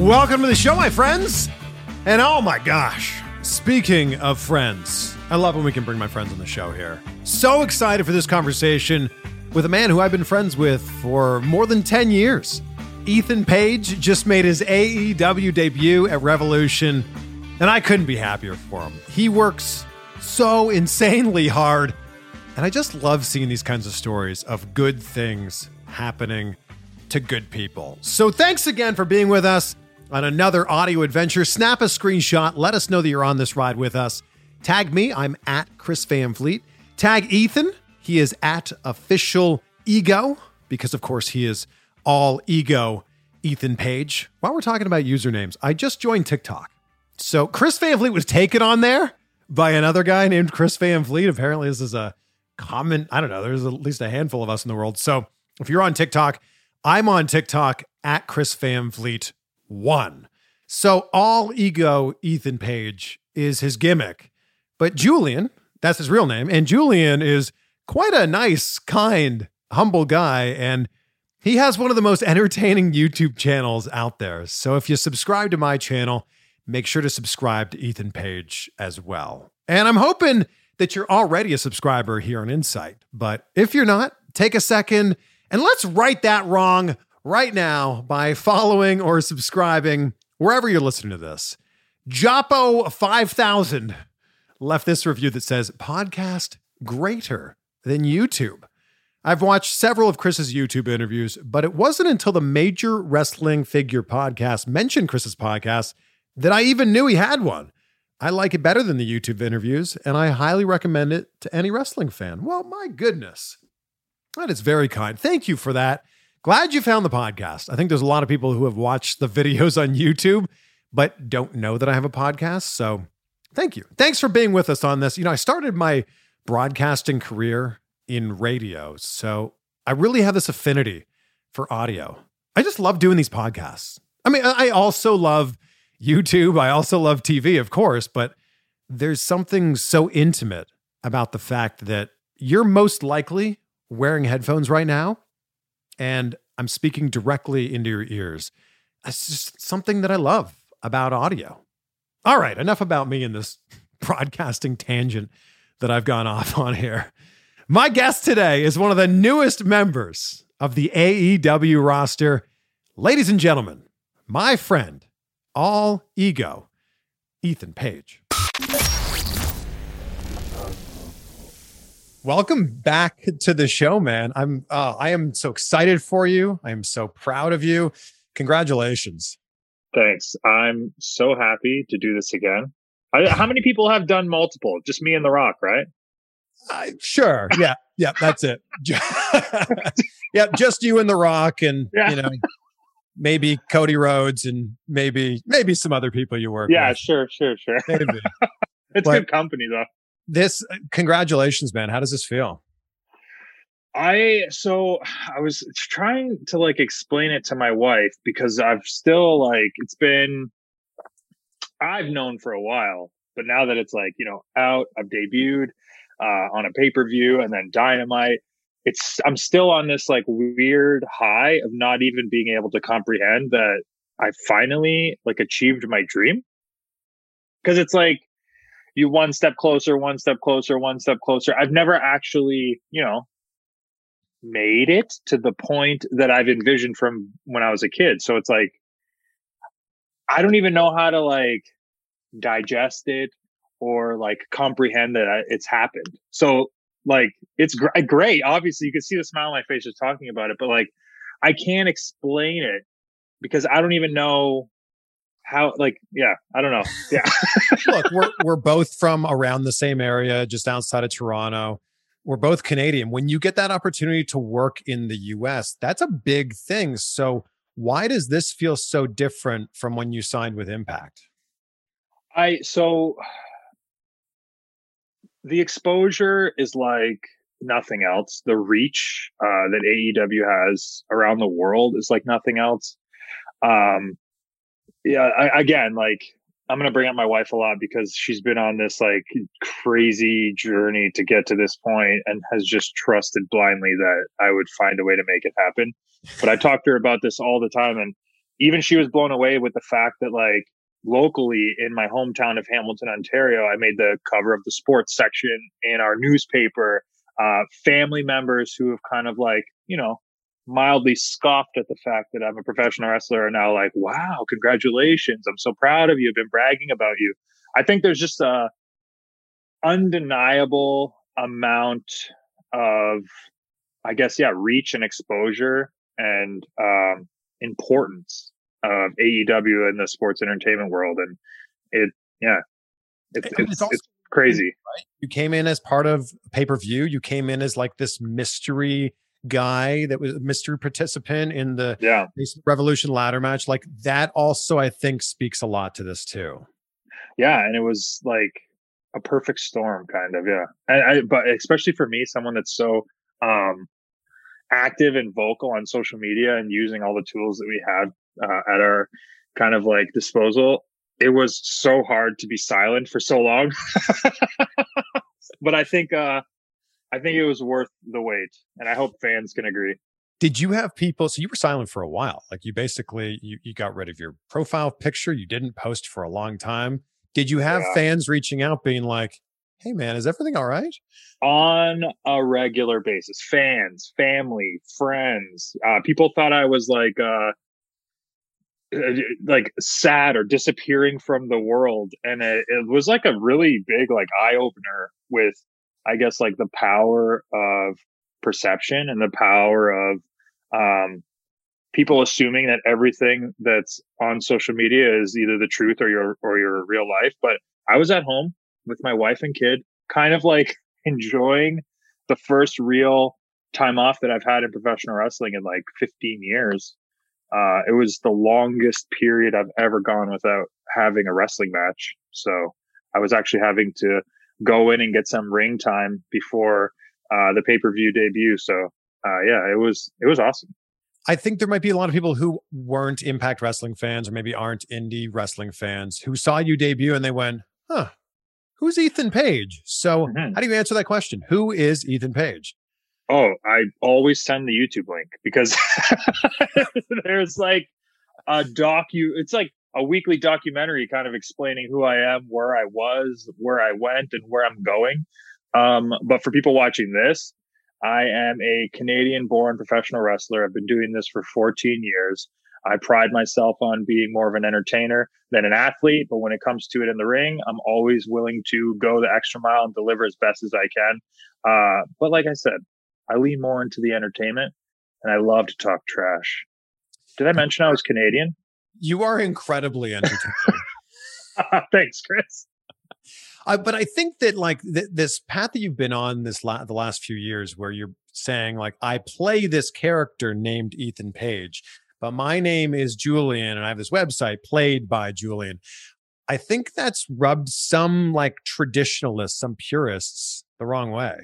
Welcome to the show, my friends. And oh my gosh, speaking of friends, I love when we can bring my friends on the show here. So excited for this conversation with a man who I've been friends with for more than 10 years. Ethan Page just made his AEW debut at Revolution, and I couldn't be happier for him. He works so insanely hard, and I just love seeing these kinds of stories of good things happening to good people. So thanks again for being with us on another audio adventure. Snap a screenshot. Let us know that you're on this ride with us. Tag me. I'm at Chris Van Vliet. Tag Ethan. He is at official ego because, of course, he is all ego Ethan Page. While we're talking about usernames, I just joined TikTok. So Chris Van Vliet was taken on there by another guy named Chris Van Vliet. Apparently, this is a common, I don't know, there's at least a handful of us in the world. So if you're on TikTok, I'm on TikTok at Chris Van Vliet one. So all ego Ethan Page is his gimmick. But Julian, that's his real name. And Julian is quite a nice, kind, humble guy. And he has one of the most entertaining YouTube channels out there. So if you subscribe to my channel, make sure to subscribe to Ethan Page as well. And I'm hoping that you're already a subscriber here on Insight. But if you're not, take a second and let's right that wrong right now by following or subscribing wherever you're listening to this. Joppo5000 left this review that says podcast greater than YouTube. I've watched several of Chris's YouTube interviews, but it wasn't until the Major Wrestling Figure podcast mentioned Chris's podcast that I even knew he had one. I like it better than the YouTube interviews, and I highly recommend it to any wrestling fan. Well, my goodness. That is very kind. Thank you for that. Glad you found the podcast. I think there's a lot of people who have watched the videos on YouTube, but don't know that I have a podcast. So thank you. Thanks for being with us on this. You know, I started my broadcasting career in radio. So I really have this affinity for audio. I just love doing these podcasts. I mean, I also love YouTube. I also love TV, of course, but there's something so intimate about the fact that you're most likely wearing headphones right now and I'm speaking directly into your ears. It's just something that I love about audio. All right, enough about me and this broadcasting tangent that I've gone off on here. My guest today is one of the newest members of the AEW roster. Ladies and gentlemen, my friend, all ego, Ethan Page. Welcome back to the show, man. I'm uh, I am so excited for you. I am so proud of you. Congratulations. Thanks. I'm so happy to do this again. how many people have done multiple? Just me and The Rock, right? Uh, sure. Yeah. Yeah. That's it. yeah. Just you and The Rock, and yeah. you know, maybe Cody Rhodes, and maybe maybe some other people you work. With. Yeah. With. Sure. Sure. Sure. Maybe. it's but good company though. This. Congratulations, man. How does this feel? I so I was trying to like explain it to my wife because I've still like it's been I've known for a while, but now that it's like, you know, out, I've debuted uh on a pay-per-view and then Dynamite, it's I'm still on this like weird high of not even being able to comprehend that I finally like achieved my dream. Cuz it's like you one step closer, one step closer, one step closer. I've never actually, you know, made it to the point that I've envisioned from when I was a kid. So it's like, I don't even know how to like digest it or like comprehend that uh, it's happened. So like, it's gr- uh, great. Obviously, you can see the smile on my face just talking about it, but like, I can't explain it because I don't even know how like yeah i don't know yeah look we're we're both from around the same area just outside of toronto we're both Canadian. When you get that opportunity to work in the US, that's a big thing. So, why does this feel so different from when you signed with Impact? I so the exposure is like nothing else. The reach uh, that AEW has around the world is like nothing else. Um, yeah, I, again, like I'm to bring up my wife a lot because she's been on this like crazy journey to get to this point and has just trusted blindly that I would find a way to make it happen. But I talked to her about this all the time. And even she was blown away with the fact that, like, locally in my hometown of Hamilton, Ontario, I made the cover of the sports section in our newspaper. Uh, family members who have kind of like, you know, mildly scoffed at the fact that I'm a professional wrestler are now like, wow, congratulations. I'm so proud of you. I've been bragging about you. I think there's just a undeniable amount of, I guess, yeah, reach and exposure and um, importance of AEW in the sports entertainment world. And it, yeah, it, it's, it's, it's crazy. Right? You came in as part of pay per view. You came in as like this mystery guy that was a mystery participant in the yeah. Revolution ladder match. Like that also, I think, speaks a lot to this too. Yeah. And it was like a perfect storm, kind of. Yeah. And I, but especially for me, someone that's so, um, active and vocal on social media and using all the tools that we had uh, at our kind of like disposal it was so hard to be silent for so long but i think uh I think it was worth the wait, and I hope fans can agree. Did you have people? So you were silent for a while. Like you basically you, you got rid of your profile picture. You didn't post for a long time. Did you have yeah. fans reaching out, being like, "Hey, man, is everything all right?" On a regular basis, fans, family, friends, uh, people thought I was like. Uh, uh like sad or disappearing from the world and it, it was like a really big like eye opener with I guess like the power of perception and the power of um, people assuming that everything that's on social media is either the truth or your or your real life. But I was at home with my wife and kid, kind of like enjoying the first real time off that I've had in professional wrestling in like 15 years. Uh, it was the longest period I've ever gone without having a wrestling match. So I was actually having to go in and get some ring time before uh, the pay per view debut. So uh, yeah, it was it was awesome. I think there might be a lot of people who weren't Impact Wrestling fans or maybe aren't indie wrestling fans who saw you debut and they went, "Huh, who's Ethan Page?" So mm-hmm. how do you answer that question? Who is Ethan Page? Oh, I always send the YouTube link because there's like a docu. It's like a weekly documentary kind of explaining who I am, where I was, where I went, and where I'm going. Um, but for people watching this, I am a Canadian born professional wrestler. I've been doing this for 14 years. I pride myself on being more of an entertainer than an athlete, but when it comes to it in the ring, I'm always willing to go the extra mile and deliver as best as I can. Uh, but like I said, I lean more into the entertainment and I love to talk trash. Did I mention I was Canadian? You are incredibly entertaining. Thanks, Chris. Uh, but I think that like th- this path that you've been on this la- the last few years, where you're saying like I play this character named Ethan Page, but my name is Julian, and I have this website played by Julian. I think that's rubbed some like traditionalists, some purists the wrong way.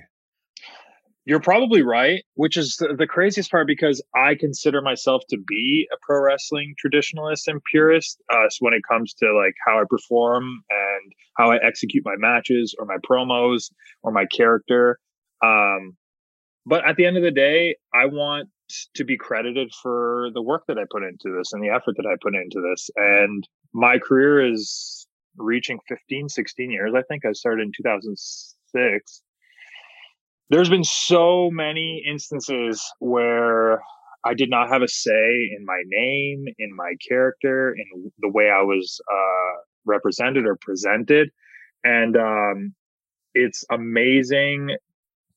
You're probably right, which is the, the, craziest part because I consider myself to be a pro wrestling traditionalist and purist. Uh, so when it comes to like how I perform and how I execute my matches or my promos or my character, um, but at the end of the day, I want to be credited for the work that I put into this and the effort that I put into this. And my career is reaching 15, 16 years. I think I started in 2006 there's been so many instances where I did not have a say in my name, in my character, in the way I was uh, represented or presented. And um, it's amazing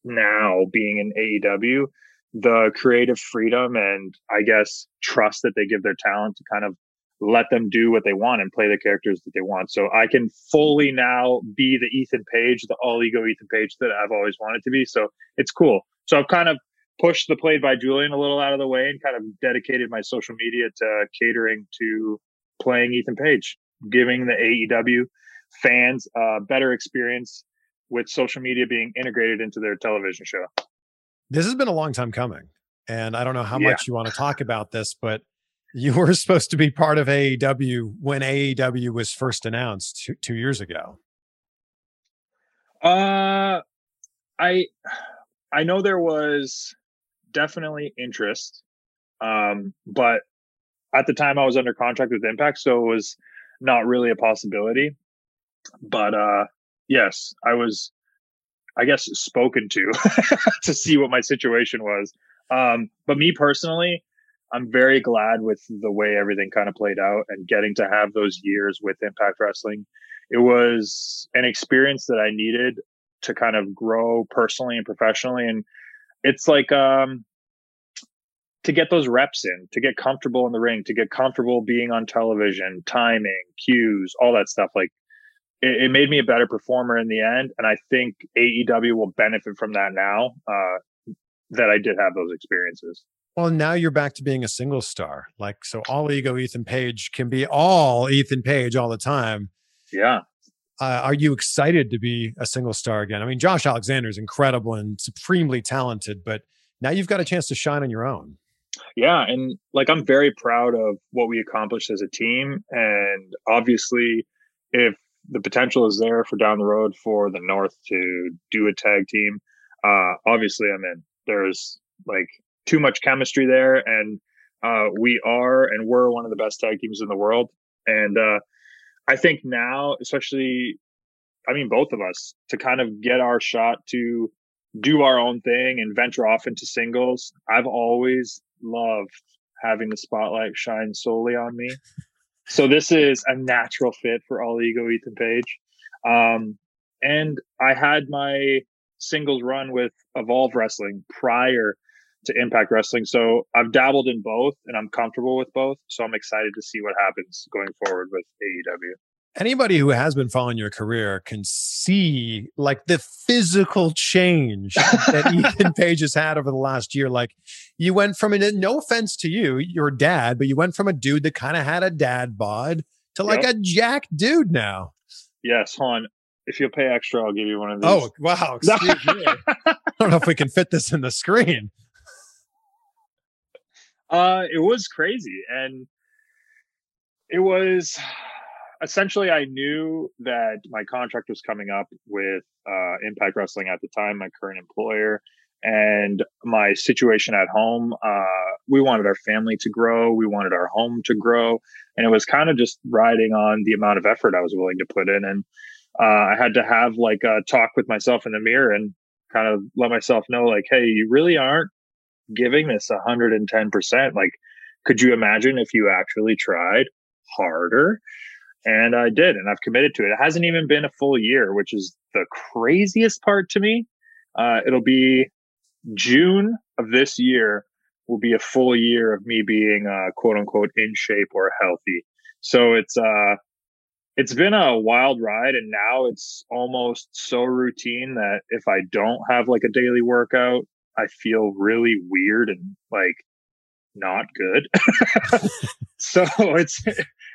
now being in AEW, the creative freedom and I guess trust that they give their talent to kind of let them do what they want and play the characters that they want. So I can fully now be the Ethan Page, the all ego Ethan Page that I've always wanted to be. So it's cool. So I've kind of pushed the played by Julian a little out of the way and kind of dedicated my social media to catering to playing Ethan Page, giving the AEW fans a better experience with social media being integrated into their television show. This has been a long time coming. And I don't know how yeah. much you want to talk about this, but you were supposed to be part of AEW when AEW was first announced two, two years ago. Uh, I I know there was definitely interest, um, but at the time I was under contract with Impact, so it was not really a possibility. But uh, yes, I was, I guess, spoken to to see what my situation was. Um, but me personally, I'm very glad with the way everything kind of played out and getting to have those years with Impact Wrestling. It was an experience that I needed to kind of grow personally and professionally. And it's like, um, to get those reps in, to get comfortable in the ring, to get comfortable being on television, timing, cues, all that stuff. Like it, it made me a better performer in the end. And I think AEW will benefit from that now, uh, that I did have those experiences. Well, now you're back to being a single star. Like, so all ego Ethan Page can be all Ethan Page all the time. Yeah. Uh, are you excited to be a single star again? I mean, Josh Alexander is incredible and supremely talented, but now you've got a chance to shine on your own. Yeah. And like, I'm very proud of what we accomplished as a team. And obviously, if the potential is there for down the road for the North to do a tag team, uh, obviously I'm in. There's like too much chemistry there, and uh, we are and we're one of the best tag teams in the world. And uh, I think now, especially, I mean, both of us to kind of get our shot to do our own thing and venture off into singles. I've always loved having the spotlight shine solely on me. So this is a natural fit for all ego Ethan Page. Um, and I had my singles run with Evolve Wrestling prior to Impact Wrestling. So I've dabbled in both and I'm comfortable with both. So I'm excited to see what happens going forward with AEW. Anybody who has been following your career can see like the physical change that Ethan Page has had over the last year. Like you went from an, no offense to you, your dad, but you went from a dude that kind of had a dad bod to like yep. a jack dude now. Yes, hon. If you'll pay extra, I'll give you one of oh, these. Oh, wow. Excuse me. I don't know if we can fit this in the screen. Uh, it was crazy, and it was essentially I knew that my contract was coming up with uh, Impact Wrestling at the time, my current employer, and my situation at home. Uh, we wanted our family to grow, we wanted our home to grow, and it was kind of just riding on the amount of effort I was willing to put in. And uh, I had to have like a talk with myself in the mirror and kind of let myself know, like, hey, you really aren't giving this 110%. Like, could you imagine if you actually tried harder? And I did, and I've committed to it. It hasn't even been a full year, which is the craziest part to me. Uh, it'll be June of this year will be a full year of me being uh, quote unquote in shape or healthy. So it's uh, it's been a wild ride and now it's almost so routine that if I don't have like a daily workout, I feel really weird and like not good. so it's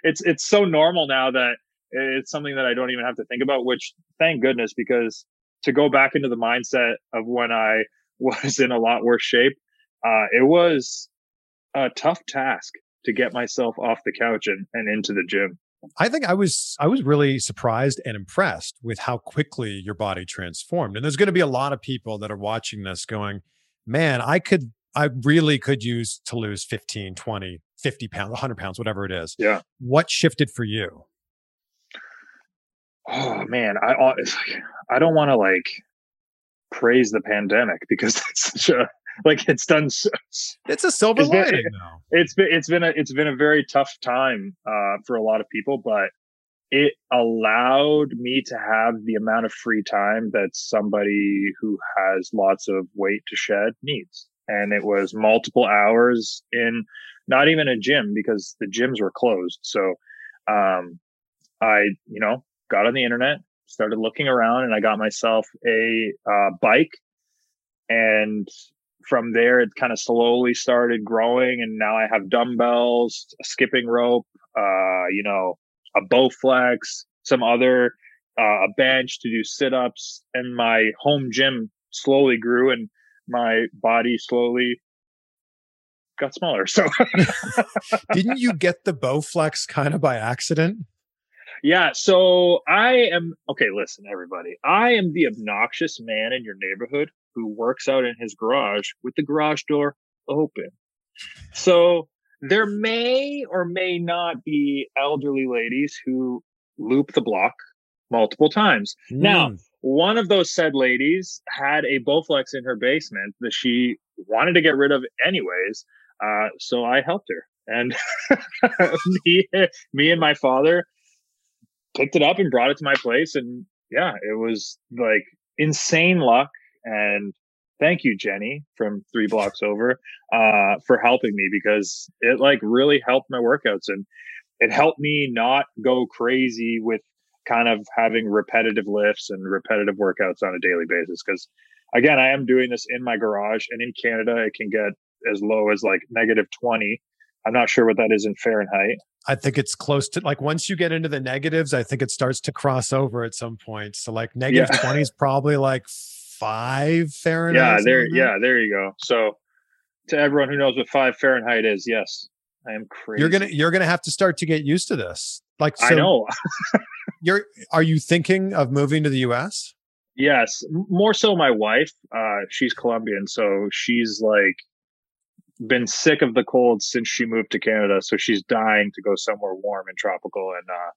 it's it's so normal now that it's something that I don't even have to think about, which thank goodness because to go back into the mindset of when I was in a lot worse shape, uh, it was a tough task to get myself off the couch and, and into the gym. I think I was I was really surprised and impressed with how quickly your body transformed. And there's going to be a lot of people that are watching this going, "Man, I could I really could use to lose 15, 20, 50 pounds, 100 pounds, whatever it is." Yeah. What shifted for you? Oh man, I I don't want to like praise the pandemic because that's such a like it's done so, it's a silver it's lining been, though. it's been it's been a it's been a very tough time uh, for a lot of people but it allowed me to have the amount of free time that somebody who has lots of weight to shed needs. And it was multiple hours in not even a gym because the gyms were closed. So um i you know got on the internet started looking around and i got myself a uh, bike. And from there, it kind of slowly started growing, and now I have dumbbells, skipping rope, uh, you know, a Bowflex, some other, uh, a bench to do sit ups, and my home gym slowly grew, and my body slowly got smaller. So, didn't you get the Bowflex kind of by accident? Yeah. So I am okay. Listen, everybody, I am the obnoxious man in your neighborhood who works out in his garage with the garage door open. So there may or may not be elderly ladies who loop the block multiple times. Mm. Now, hmm. one of those said ladies had a Bowflex in her basement that she wanted to get rid of anyways. Uh, so I helped her. And me, me and my father picked it up and brought it to my place. And yeah, it was like insane luck and thank you jenny from three blocks over uh, for helping me because it like really helped my workouts and it helped me not go crazy with kind of having repetitive lifts and repetitive workouts on a daily basis because again i am doing this in my garage and in canada it can get as low as like negative 20 i'm not sure what that is in fahrenheit I think it's close to like once you get into the negatives, I think it starts to cross over at some point. So like negative yeah. 20 is probably like five Fahrenheit. Yeah, there, yeah, there you go. So to everyone who knows what five Fahrenheit is, yes, I am crazy. You're gonna you're gonna have to start to get used to this. Like so I know. you're are you thinking of moving to the US? Yes, more so my wife. Uh, she's Colombian, so she's like been sick of the cold since she moved to Canada. So she's dying to go somewhere warm and tropical. And uh,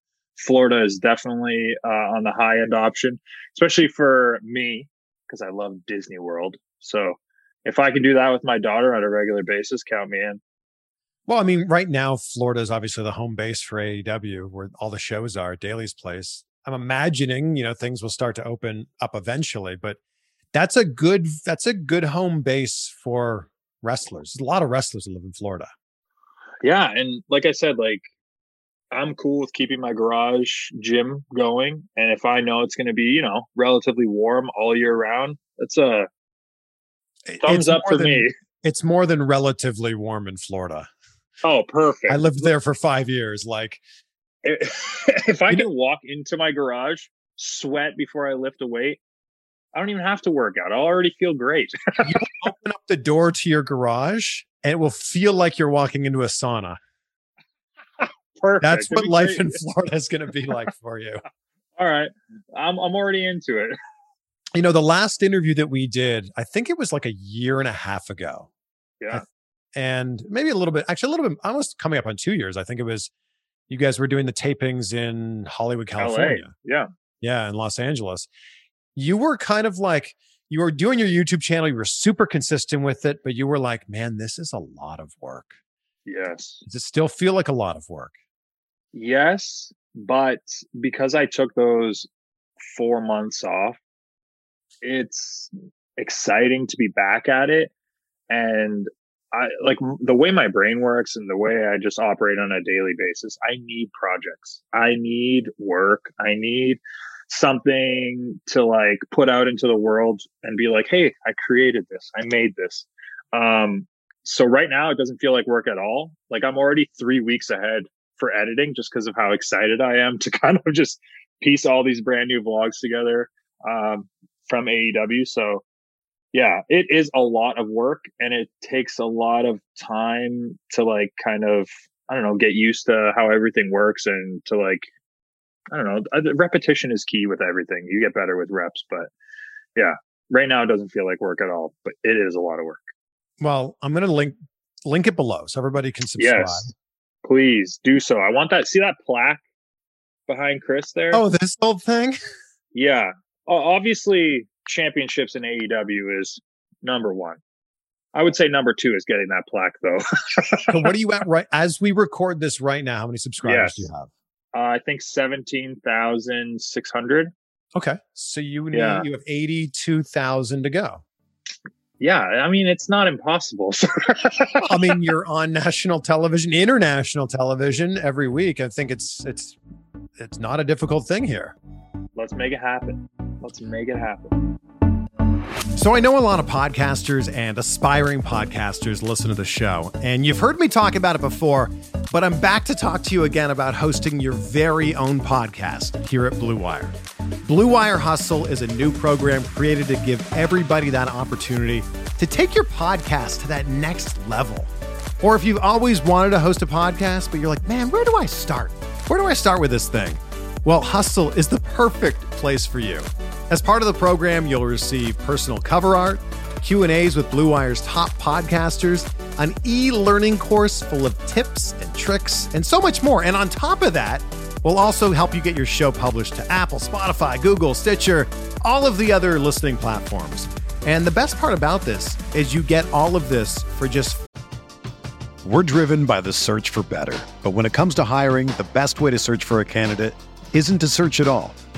Florida is definitely uh, on the high end option, especially for me because I love Disney World. So if I can do that with my daughter on a regular basis, count me in. Well, I mean, right now, Florida is obviously the home base for AEW, where all the shows are, Daily's Place. I'm imagining, you know, things will start to open up eventually, but that's a good that's a good home base for wrestlers. There's a lot of wrestlers that live in Florida. Yeah, and like I said, like I'm cool with keeping my garage gym going, and if I know it's going to be, you know, relatively warm all year round, that's a thumbs it's up for than, me. It's more than relatively warm in Florida. Oh, perfect. I lived there for five years. Like, if I can walk into my garage, sweat before I lift a weight, I don't even have to work out. I'll already feel great. you open up the door to your garage, and it will feel like you're walking into a sauna. Perfect. That's what life great. in Florida is going to be like for you. All right. I'm I'm already into it. You know, the last interview that we did, I think it was like a year and a half ago. Yeah. And maybe a little bit, actually a little bit, almost coming up on two years. I think it was you guys were doing the tapings in Hollywood, California. LA. Yeah. Yeah, in Los Angeles. You were kind of like you were doing your YouTube channel, you were super consistent with it, but you were like, man, this is a lot of work. Yes. Does it still feel like a lot of work? Yes, but because I took those four months off, it's exciting to be back at it. And I like the way my brain works and the way I just operate on a daily basis. I need projects. I need work. I need something to like put out into the world and be like, hey, I created this. I made this. Um, so right now it doesn't feel like work at all. Like I'm already three weeks ahead for editing just because of how excited I am to kind of just piece all these brand new vlogs together um, from AEW. So yeah, it is a lot of work and it takes a lot of time to like kind of I don't know get used to how everything works and to like I don't know repetition is key with everything. You get better with reps, but yeah, right now it doesn't feel like work at all, but it is a lot of work. Well, I'm going to link link it below so everybody can subscribe. Yes, please do so. I want that. See that plaque behind Chris there? Oh, this old thing. Yeah, obviously championships in AEW is number one. I would say number two is getting that plaque though. so what are you at right as we record this right now? How many subscribers yes. do you have? Uh, I think seventeen thousand six hundred. Okay, so you need, yeah. you have eighty two thousand to go. Yeah, I mean it's not impossible. I mean you're on national television, international television every week. I think it's it's it's not a difficult thing here. Let's make it happen. Let's make it happen. So, I know a lot of podcasters and aspiring podcasters listen to the show, and you've heard me talk about it before, but I'm back to talk to you again about hosting your very own podcast here at Blue Wire. Blue Wire Hustle is a new program created to give everybody that opportunity to take your podcast to that next level. Or if you've always wanted to host a podcast, but you're like, man, where do I start? Where do I start with this thing? Well, Hustle is the perfect place for you. As part of the program, you'll receive personal cover art, Q&As with Blue Wire's top podcasters, an e-learning course full of tips and tricks, and so much more. And on top of that, we'll also help you get your show published to Apple, Spotify, Google, Stitcher, all of the other listening platforms. And the best part about this is you get all of this for just We're driven by the search for better. But when it comes to hiring, the best way to search for a candidate isn't to search at all.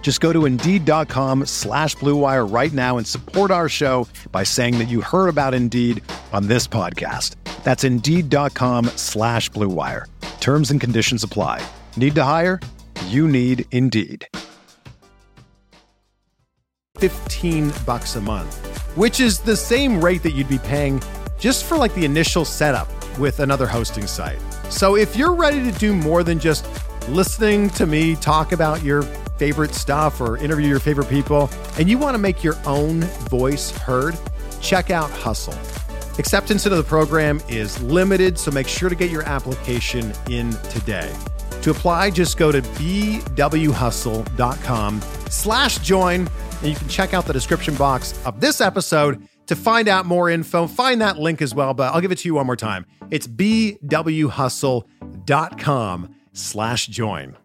Just go to Indeed.com slash BlueWire right now and support our show by saying that you heard about Indeed on this podcast. That's Indeed.com slash BlueWire. Terms and conditions apply. Need to hire? You need Indeed. 15 bucks a month, which is the same rate that you'd be paying just for like the initial setup with another hosting site. So if you're ready to do more than just listening to me talk about your favorite stuff or interview your favorite people, and you want to make your own voice heard, check out Hustle. Acceptance into the program is limited, so make sure to get your application in today. To apply, just go to bwhustle.com slash join, and you can check out the description box of this episode to find out more info. Find that link as well, but I'll give it to you one more time. It's bwhustle.com slash join.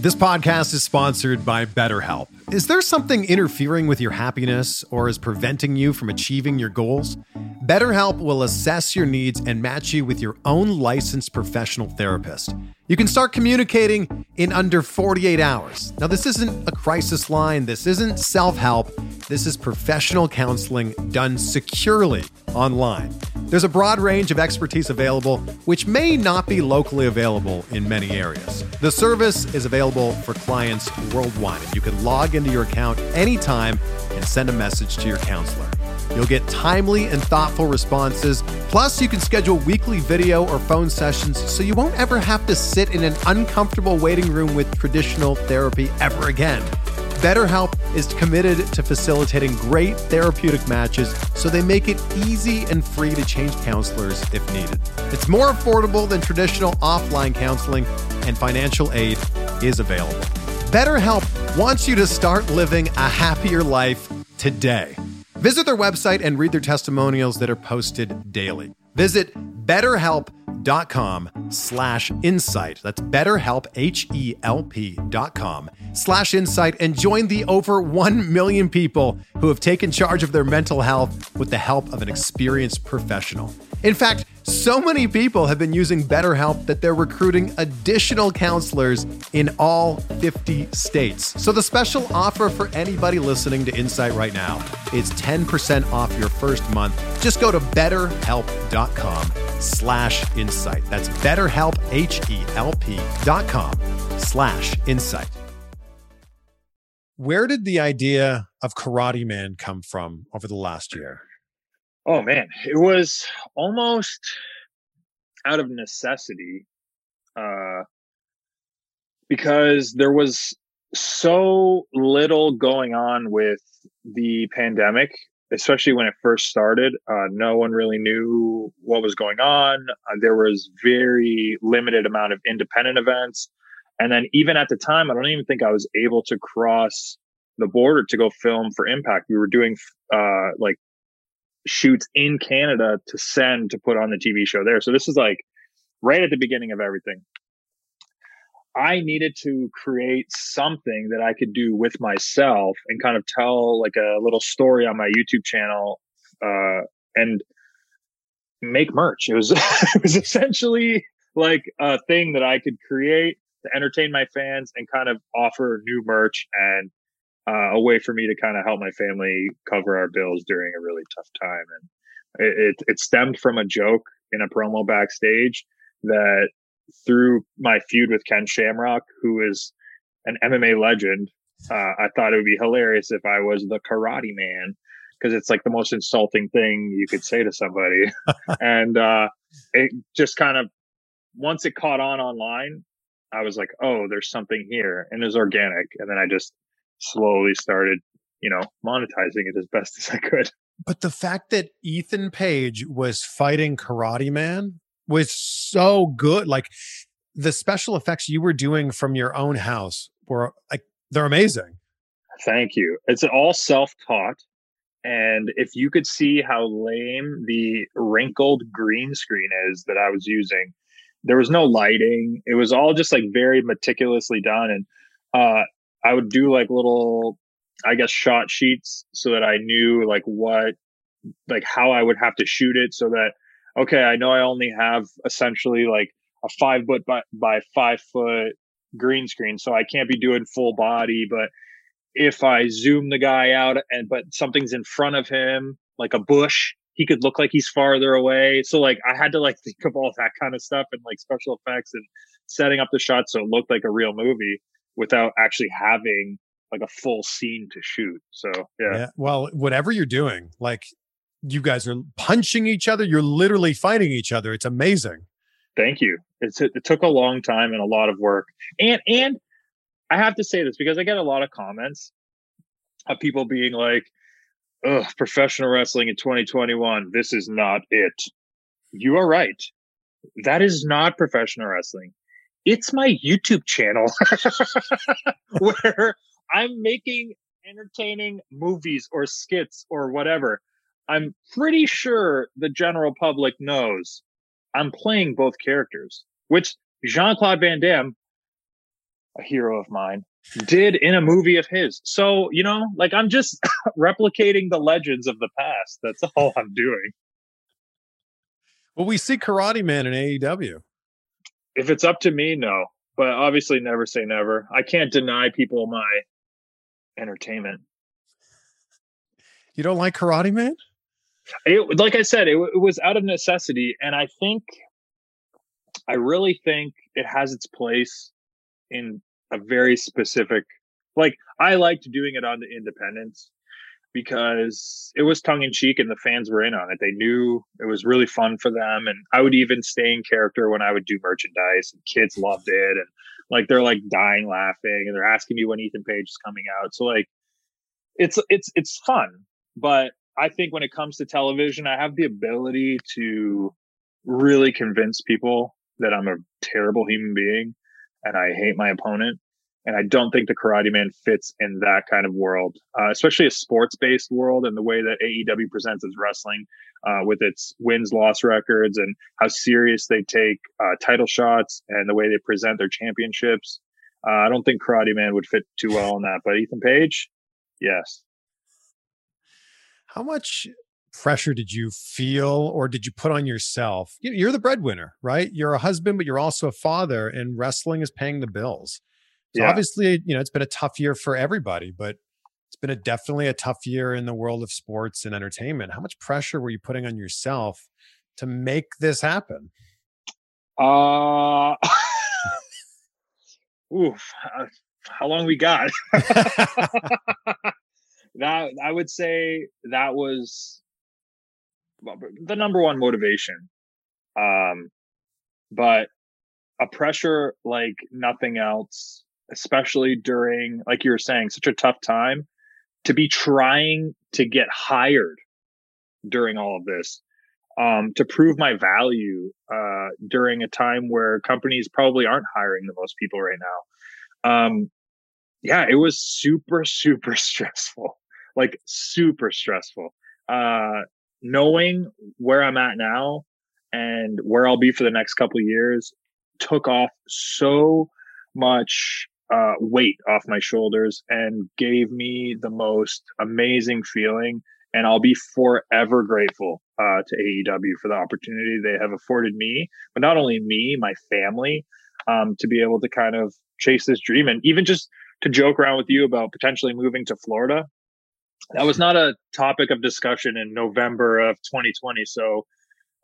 This podcast is sponsored by BetterHelp. Is there something interfering with your happiness or is preventing you from achieving your goals? BetterHelp will assess your needs and match you with your own licensed professional therapist. You can start communicating in under 48 hours. Now, this isn't a crisis line, this isn't self help. This is professional counseling done securely online. There's a broad range of expertise available, which may not be locally available in many areas. The service is available for clients worldwide, and you can log into your account anytime and send a message to your counselor. You'll get timely and thoughtful responses. Plus, you can schedule weekly video or phone sessions so you won't ever have to sit in an uncomfortable waiting room with traditional therapy ever again. BetterHelp is committed to facilitating great therapeutic matches so they make it easy and free to change counselors if needed. It's more affordable than traditional offline counseling, and financial aid is available. BetterHelp wants you to start living a happier life today. Visit their website and read their testimonials that are posted daily. Visit betterhelp.com slash insight. That's betterhelp, H-E-L-P dot com slash insight and join the over 1 million people who have taken charge of their mental health with the help of an experienced professional. In fact, so many people have been using BetterHelp that they're recruiting additional counselors in all 50 states. So the special offer for anybody listening to Insight right now is 10% off your first month. Just go to betterhelp.com slash insight. That's betterhelp, H-E-L-P dot com slash insight. Where did the idea of Karate Man come from over the last year? Oh man, it was almost out of necessity, uh, because there was so little going on with the pandemic, especially when it first started. Uh, no one really knew what was going on. Uh, there was very limited amount of independent events, and then even at the time, I don't even think I was able to cross the border to go film for Impact. We were doing uh, like shoots in Canada to send to put on the TV show there. So this is like right at the beginning of everything. I needed to create something that I could do with myself and kind of tell like a little story on my YouTube channel uh, and make merch. It was it was essentially like a thing that I could create to entertain my fans and kind of offer new merch and uh, a way for me to kind of help my family cover our bills during a really tough time. And it, it, it stemmed from a joke in a promo backstage that through my feud with Ken Shamrock, who is an MMA legend, uh, I thought it would be hilarious if I was the karate man because it's like the most insulting thing you could say to somebody. and uh, it just kind of, once it caught on online, I was like, oh, there's something here. And it was organic. And then I just slowly started, you know, monetizing it as best as I could. But the fact that Ethan Page was fighting Karate Man was so good. Like the special effects you were doing from your own house were like they're amazing. Thank you. It's all self-taught. And if you could see how lame the wrinkled green screen is that I was using, there was no lighting. It was all just like very meticulously done. And uh, I would do like little, I guess, shot sheets so that I knew like what, like how I would have to shoot it so that, okay, I know I only have essentially like a five foot by, by five foot green screen. So I can't be doing full body, but if I zoom the guy out and, but something's in front of him, like a bush, he could look like he's farther away. So like I had to like think of all that kind of stuff and like special effects and setting up the shot so it looked like a real movie without actually having like a full scene to shoot. So yeah. yeah. Well, whatever you're doing, like you guys are punching each other. You're literally fighting each other. It's amazing. Thank you. It's, it took a long time and a lot of work. And, and I have to say this because I get a lot of comments of people being like, Ugh, professional wrestling in 2021. This is not it. You are right. That is not professional wrestling it's my YouTube channel where I'm making entertaining movies or skits or whatever. I'm pretty sure the general public knows I'm playing both characters, which Jean Claude Van Damme, a hero of mine, did in a movie of his. So, you know, like I'm just replicating the legends of the past. That's all I'm doing. Well, we see Karate Man in AEW if it's up to me, no. But obviously, never say never. I can't deny people my entertainment. You don't like Karate Man? It, like I said, it, it was out of necessity, and I think, I really think it has its place in a very specific. Like I liked doing it on the independents because it was tongue in cheek and the fans were in on it. They knew it was really fun for them. And I would even stay in character when I would do merchandise and kids loved it. And Like they're like dying laughing and they're asking me when Ethan Page is coming out. So like it's it's it's fun. But I think when it comes to television, I have the ability to really convince people that I'm a terrible human being and I hate my opponent. And I don't think the Karate Man fits in that kind of world, uh, especially a sports based world and the way that AEW presents its wrestling uh, with its wins loss records and how serious they take uh, title shots and the way they present their championships. Uh, I don't think Karate Man would fit too well in that, but Ethan Page, yes. How much pressure did you feel or did you put on yourself? You're the breadwinner, right? You're a husband, but you're also a father, and wrestling is paying the bills. So yeah. obviously, you know, it's been a tough year for everybody, but it's been a definitely a tough year in the world of sports and entertainment. How much pressure were you putting on yourself to make this happen? Uh oof, uh, how long we got? that I would say that was the number one motivation. Um, but a pressure like nothing else especially during, like you were saying, such a tough time to be trying to get hired during all of this, um, to prove my value uh, during a time where companies probably aren't hiring the most people right now. Um, yeah, it was super, super stressful, like super stressful. Uh, knowing where I'm at now and where I'll be for the next couple years took off so much uh, weight off my shoulders and gave me the most amazing feeling. And I'll be forever grateful uh, to AEW for the opportunity they have afforded me, but not only me, my family, um, to be able to kind of chase this dream and even just to joke around with you about potentially moving to Florida. That was not a topic of discussion in November of 2020. So,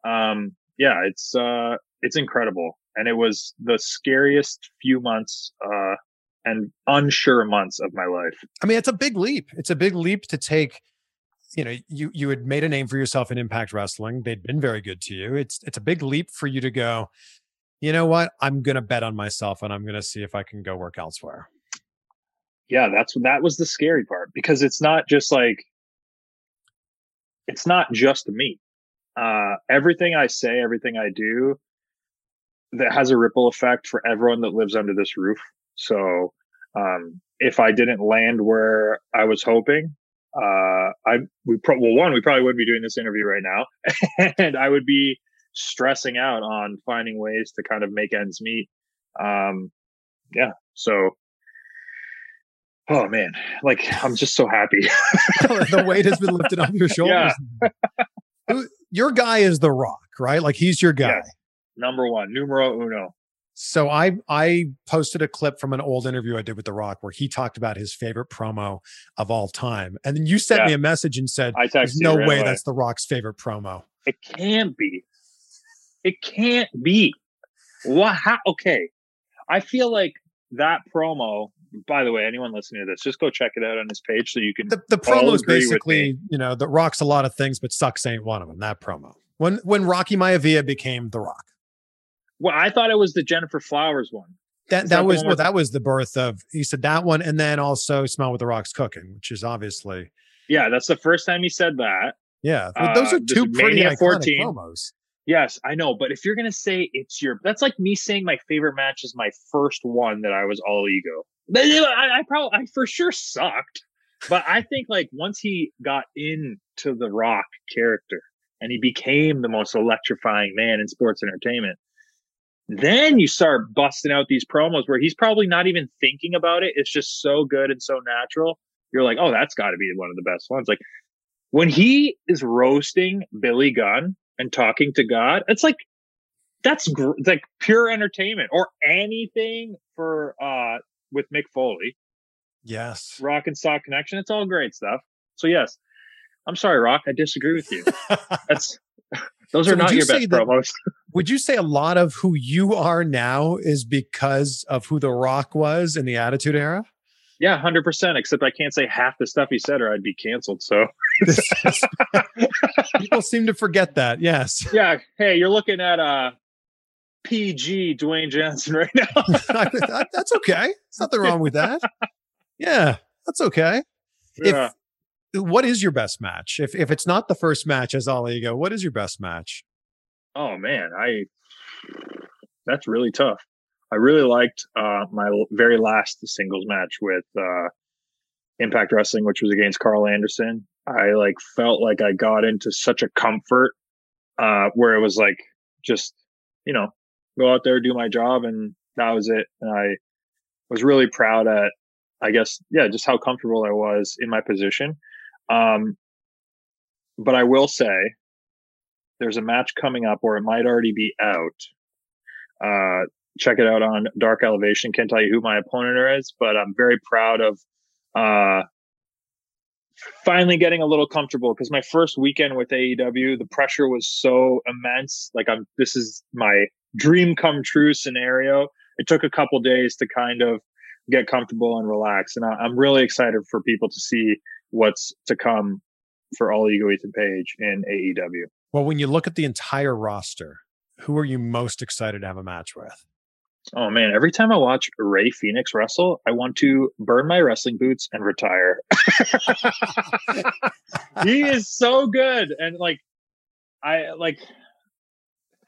um, yeah, it's uh, it's incredible, and it was the scariest few months uh, and unsure months of my life. I mean, it's a big leap. It's a big leap to take. You know, you you had made a name for yourself in Impact Wrestling. They'd been very good to you. It's it's a big leap for you to go. You know what? I'm going to bet on myself, and I'm going to see if I can go work elsewhere. Yeah, that's that was the scary part because it's not just like it's not just me. Uh, everything I say, everything I do, that has a ripple effect for everyone that lives under this roof. So um, if I didn't land where I was hoping, uh, I we pro- well one we probably wouldn't be doing this interview right now, and I would be stressing out on finding ways to kind of make ends meet. Um, yeah, so oh man, like I'm just so happy. the weight has been lifted off your shoulders. Yeah. your guy is the Rock, right? Like he's your guy. Number one, numero uno. So I I posted a clip from an old interview I did with The Rock where he talked about his favorite promo of all time, and then you sent yeah. me a message and said, "There's no way that's The Rock's favorite promo." It can't be. It can't be. What? How, okay, I feel like that promo. By the way, anyone listening to this, just go check it out on his page so you can. The, the promo is basically, you know, The Rock's a lot of things, but sucks ain't one of them. That promo when when Rocky Maivia became The Rock. Well, I thought it was the Jennifer Flowers one. That that, that was well, that was the birth of he said that one, and then also smell what the rocks cooking, which is obviously yeah, that's the first time he said that. Yeah, well, those are uh, two pretty iconic 14. promos. Yes, I know, but if you're gonna say it's your, that's like me saying my favorite match is my first one that I was all ego. I, I probably, I for sure sucked, but I think like once he got into the Rock character and he became the most electrifying man in sports entertainment, then you start busting out these promos where he's probably not even thinking about it. It's just so good and so natural. You're like, oh, that's got to be one of the best ones. Like when he is roasting Billy Gunn and talking to God, it's like that's gr- like pure entertainment or anything for uh with Mick Foley. Yes, Rock and Sock Connection. It's all great stuff. So yes, I'm sorry, Rock. I disagree with you. that's those so are not you your best that, promos. would you say a lot of who you are now is because of who The Rock was in the Attitude Era? Yeah, hundred percent. Except I can't say half the stuff he said, or I'd be canceled. So people seem to forget that. Yes. Yeah. Hey, you're looking at uh, PG Dwayne Johnson right now. that's okay. There's nothing wrong with that. Yeah, that's okay. yeah. If what is your best match? If if it's not the first match as all ego, what is your best match? Oh man, I that's really tough. I really liked uh, my very last singles match with uh, Impact Wrestling, which was against Karl Anderson. I like felt like I got into such a comfort uh, where it was like just you know go out there do my job and that was it. And I was really proud at I guess yeah just how comfortable I was in my position. Um, but I will say there's a match coming up or it might already be out. Uh, check it out on Dark Elevation. Can't tell you who my opponent is, but I'm very proud of uh, finally getting a little comfortable because my first weekend with AEW, the pressure was so immense. Like I'm, this is my dream come true scenario. It took a couple days to kind of get comfortable and relax, and I, I'm really excited for people to see what's to come for all ego Ethan Page in AEW. Well, when you look at the entire roster, who are you most excited to have a match with? Oh man, every time I watch Rey Fenix wrestle, I want to burn my wrestling boots and retire. he is so good and like I like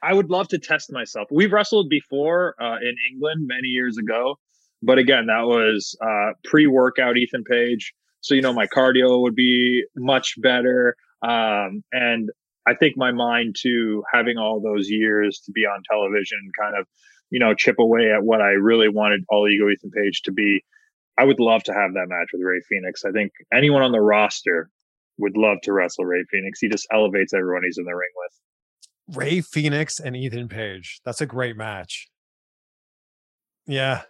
I would love to test myself. We've wrestled before uh, in England many years ago, but again, that was uh, pre-workout Ethan Page. So you know my cardio would be much better um, and I think my mind to having all those years to be on television kind of you know, chip away at what I really wanted All Ego Ethan Page to be. I would love to have that match with Rey Fenix. I think anyone on the roster would love to wrestle Rey Fenix. He just elevates everyone he's in the ring with. Rey Fenix and Ethan Page. That's a great match. Yeah.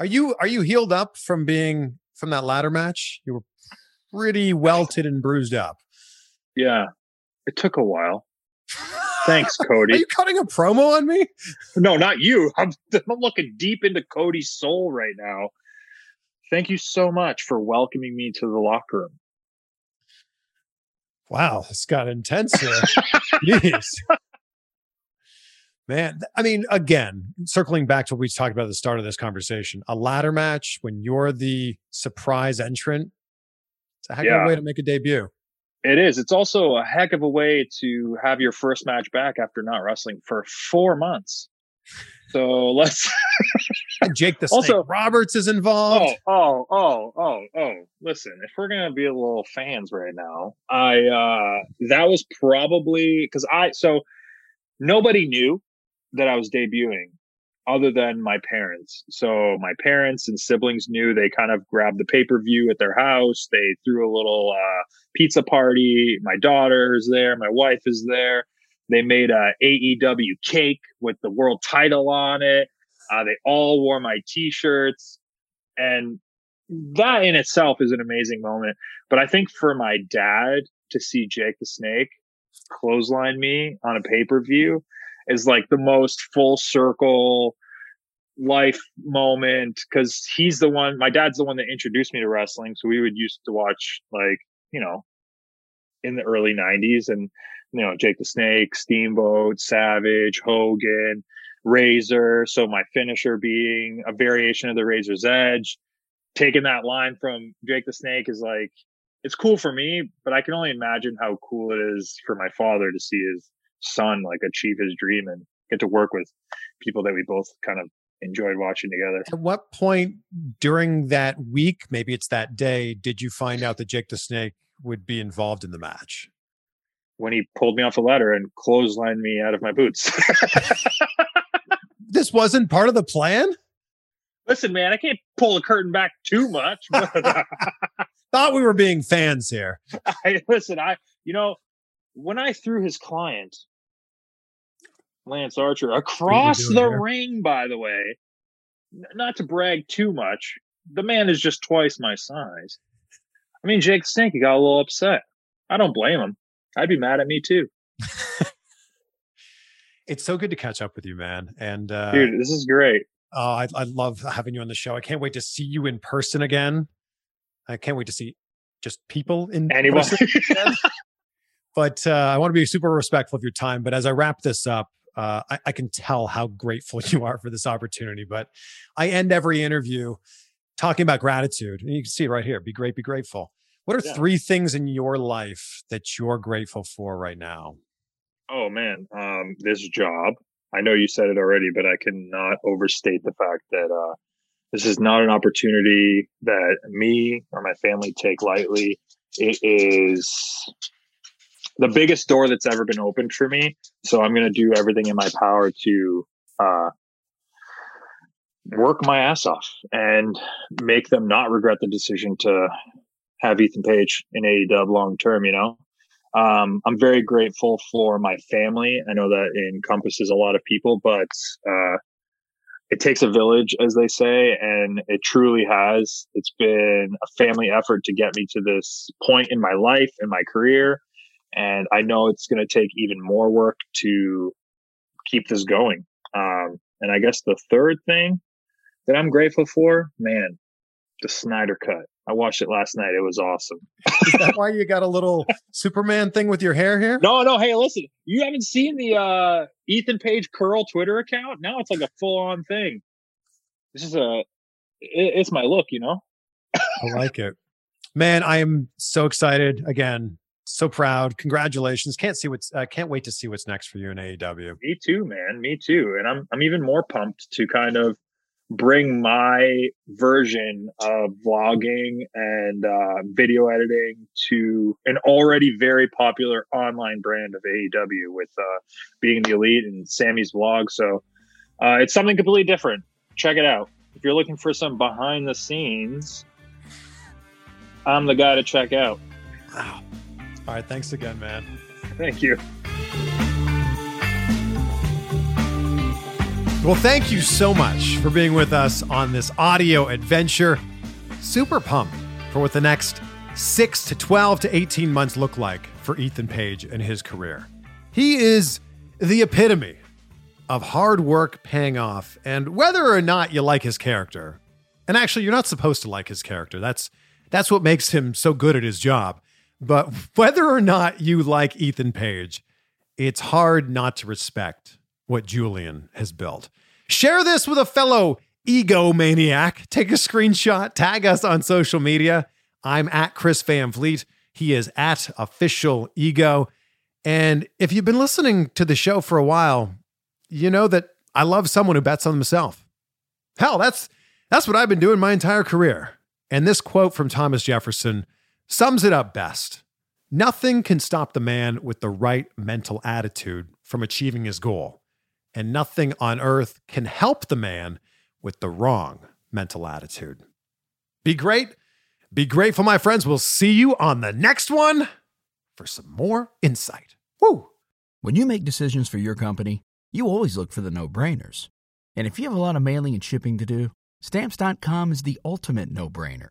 Are you are you healed up from being from that ladder match? You were pretty welted and bruised up. Yeah. It took a while. Thanks, Cody. Are you cutting a promo on me? No, not you. I'm, I'm looking deep into Cody's soul right now. Thank you so much for welcoming me to the locker room. Wow, this got intense here. Jeez. Man, I mean, again, circling back to what we talked about at the start of this conversation, a ladder match when you're the surprise entrant, it's a heck of a way to make a debut. It is. It's also a heck of a way to have your first match back after not wrestling for four months. So let's. Jake the Snake Also- Roberts is involved. Oh, oh, oh, oh, oh. Listen, if we're gonna be a little fans right now, I uh that was probably because I so nobody knew that I was debuting other than my parents. So my parents and siblings knew they kind of grabbed the pay-per-view at their house. They threw a little uh pizza party. My daughter is there, my wife is there. They made a AEW cake with the world title on it. Uh, they all wore my t-shirts and that in itself is an amazing moment. But I think for my dad to see Jake the Snake clothesline me on a pay per view is like the most full circle life moment because he's the one, my dad's the one that introduced me to wrestling. So we would used to watch like, you know, in the early 90s and, you know, Jake the Snake, Steamboat, Savage, Hogan, Razor. So my finisher being a variation of the Razor's Edge taking that line from Jake the Snake is like it's cool for me, but I can only imagine how cool it is for my father to see his son like achieve his dream and get to work with people that we both kind of enjoyed watching together. At what point during that week, maybe it's that day, did you find out that Jake the Snake would be involved in the match? When he pulled me off the ladder and clotheslined me out of my boots. This wasn't part of the plan? Listen, man, I can't pull the curtain back too much. But Thought we were being fans here. I listen, I you know, when I threw his client, Lance Archer, across the ring, by the way, not to brag too much, the man is just twice my size. I mean, Jake he got a little upset. I don't blame him. I'd be mad at me too. It's so good to catch up with you, man. And uh, Dude, this is great. oh, I, I love having you on the show. I can't wait to see you in person again. I can't wait to see just people in Anybody? person. again. But uh, I want to be super respectful of your time. But as I wrap this up, Uh, I, I, can tell how grateful you are for this opportunity. But I end every interview talking about gratitude. And you can see right here be great, be grateful. What are yeah. three things in your life that you're grateful for right now? Oh, man. Um, this job. I know you said it already, but I cannot overstate the fact that uh, this is not an opportunity that me or my family take lightly. It is the biggest door that's ever been opened for me. So I'm going to do everything in my power to uh, work my ass off and make them not regret the decision to have Ethan Page in AEW long term. You know, um, I'm very grateful for my family. I know that encompasses a lot of people, but uh, it takes a village, as they say, and it truly has. It's been a family effort to get me to this point in my life and my career. And I know it's going to take even more work to keep this going. Um, and I guess the third thing that I'm grateful for, man, the Snyder Cut. I watched it last night. It was awesome. Is that why you got a little Superman thing with your hair here? No, no. Hey, listen, you haven't seen the uh, Ethan Page curl Twitter account? Now it's like a full on thing. This is a, it, it's my look, you know? I like it. Man, I am so excited. Again, so proud. Congratulations. Can't see what's uh, can't wait to see what's next for you in AEW. Me too, man. Me too. And I'm I'm even more pumped to kind of bring my version of vlogging and uh, video editing to an already very popular online brand of AEW with uh, being the elite and Sammy's vlog. So uh, it's something completely different. Check it out. If you're looking for some behind the scenes, I'm the guy to check out. Wow. All right. Thanks again, man. Thank you. Well, thank you so much for being with us on this audio adventure. Super pumped for what the next six to 12 to 18 months look like for Ethan Page and his career. He is the epitome of hard work paying off, and whether or not you like his character, and actually, you're not supposed to like his character. That's that's what makes him so good at his job. But whether or not you like Ethan Page, it's hard not to respect what Julian has built. Share this with a fellow ego maniac. Take a screenshot, tag us on social media. I'm at Chris Van Vliet. He is at official ego. And if you've been listening to the show for a while, you know that I love someone who bets on himself. Hell, that's that's what I've been doing my entire career. And this quote from Thomas Jefferson sums it up best. Nothing can stop the man with the right mental attitude from achieving his goal, and nothing on earth can help the man with the wrong mental attitude. Be great. Be grateful, my friends. We'll see you on the next one for some more insight. Woo! When you make decisions for your company, you always look for the no brainers. And if you have a lot of mailing and shipping to do, stamps.com is the ultimate no brainer.